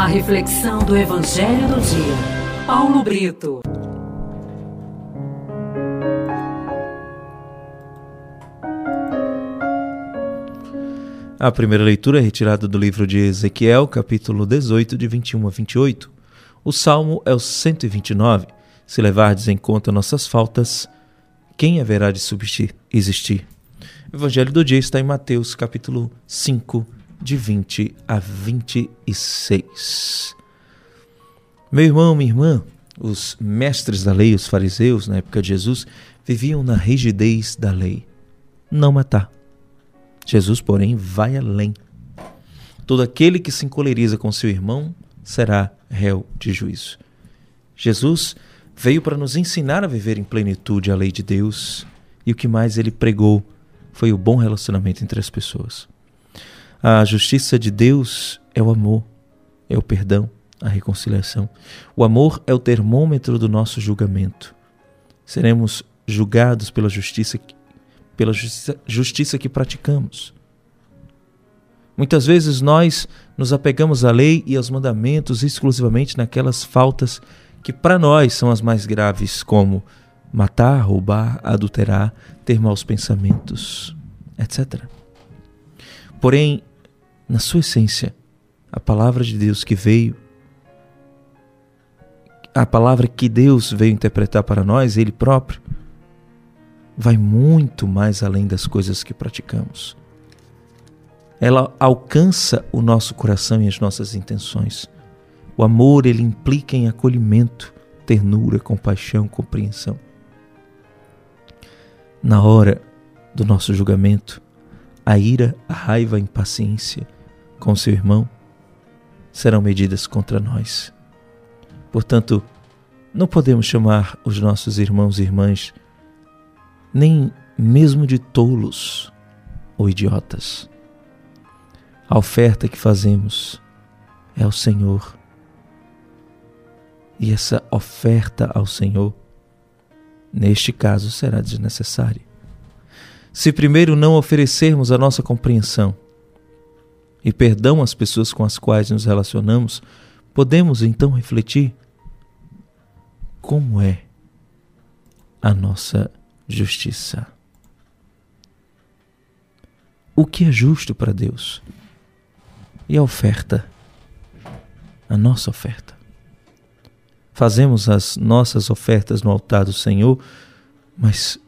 A reflexão do Evangelho do Dia. Paulo Brito. A primeira leitura é retirada do livro de Ezequiel, capítulo 18, de 21 a 28. O salmo é o 129. Se levardes em conta nossas faltas, quem haverá de subsistir, existir? O evangelho do dia está em Mateus, capítulo 5, de 20 a 26. Meu irmão, minha irmã, os mestres da lei, os fariseus, na época de Jesus, viviam na rigidez da lei. Não matar. Jesus, porém, vai além. Todo aquele que se encoleriza com seu irmão será réu de juízo. Jesus veio para nos ensinar a viver em plenitude a lei de Deus e o que mais ele pregou foi o bom relacionamento entre as pessoas. A justiça de Deus é o amor, é o perdão, a reconciliação. O amor é o termômetro do nosso julgamento. Seremos julgados pela justiça, pela justiça, justiça que praticamos. Muitas vezes nós nos apegamos à lei e aos mandamentos exclusivamente naquelas faltas que para nós são as mais graves, como matar, roubar, adulterar, ter maus pensamentos, etc. Porém, na sua essência, a palavra de Deus que veio, a palavra que Deus veio interpretar para nós, Ele próprio, vai muito mais além das coisas que praticamos. Ela alcança o nosso coração e as nossas intenções. O amor, ele implica em acolhimento, ternura, compaixão, compreensão. Na hora do nosso julgamento, a ira, a raiva, a impaciência, com seu irmão serão medidas contra nós. Portanto, não podemos chamar os nossos irmãos e irmãs nem mesmo de tolos ou idiotas. A oferta que fazemos é ao Senhor. E essa oferta ao Senhor, neste caso, será desnecessária. Se primeiro não oferecermos a nossa compreensão, e perdão às pessoas com as quais nos relacionamos, podemos então refletir como é a nossa justiça. O que é justo para Deus? E a oferta? A nossa oferta. Fazemos as nossas ofertas no altar do Senhor, mas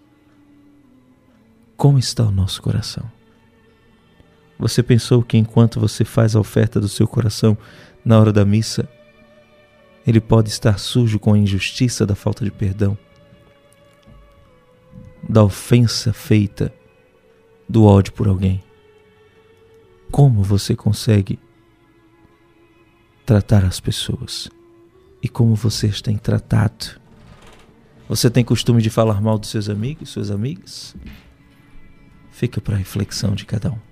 como está o nosso coração? Você pensou que enquanto você faz a oferta do seu coração na hora da missa, ele pode estar sujo com a injustiça da falta de perdão, da ofensa feita, do ódio por alguém? Como você consegue tratar as pessoas? E como você tem tratado? Você tem costume de falar mal dos seus amigos, suas amigas? Fica para a reflexão de cada um.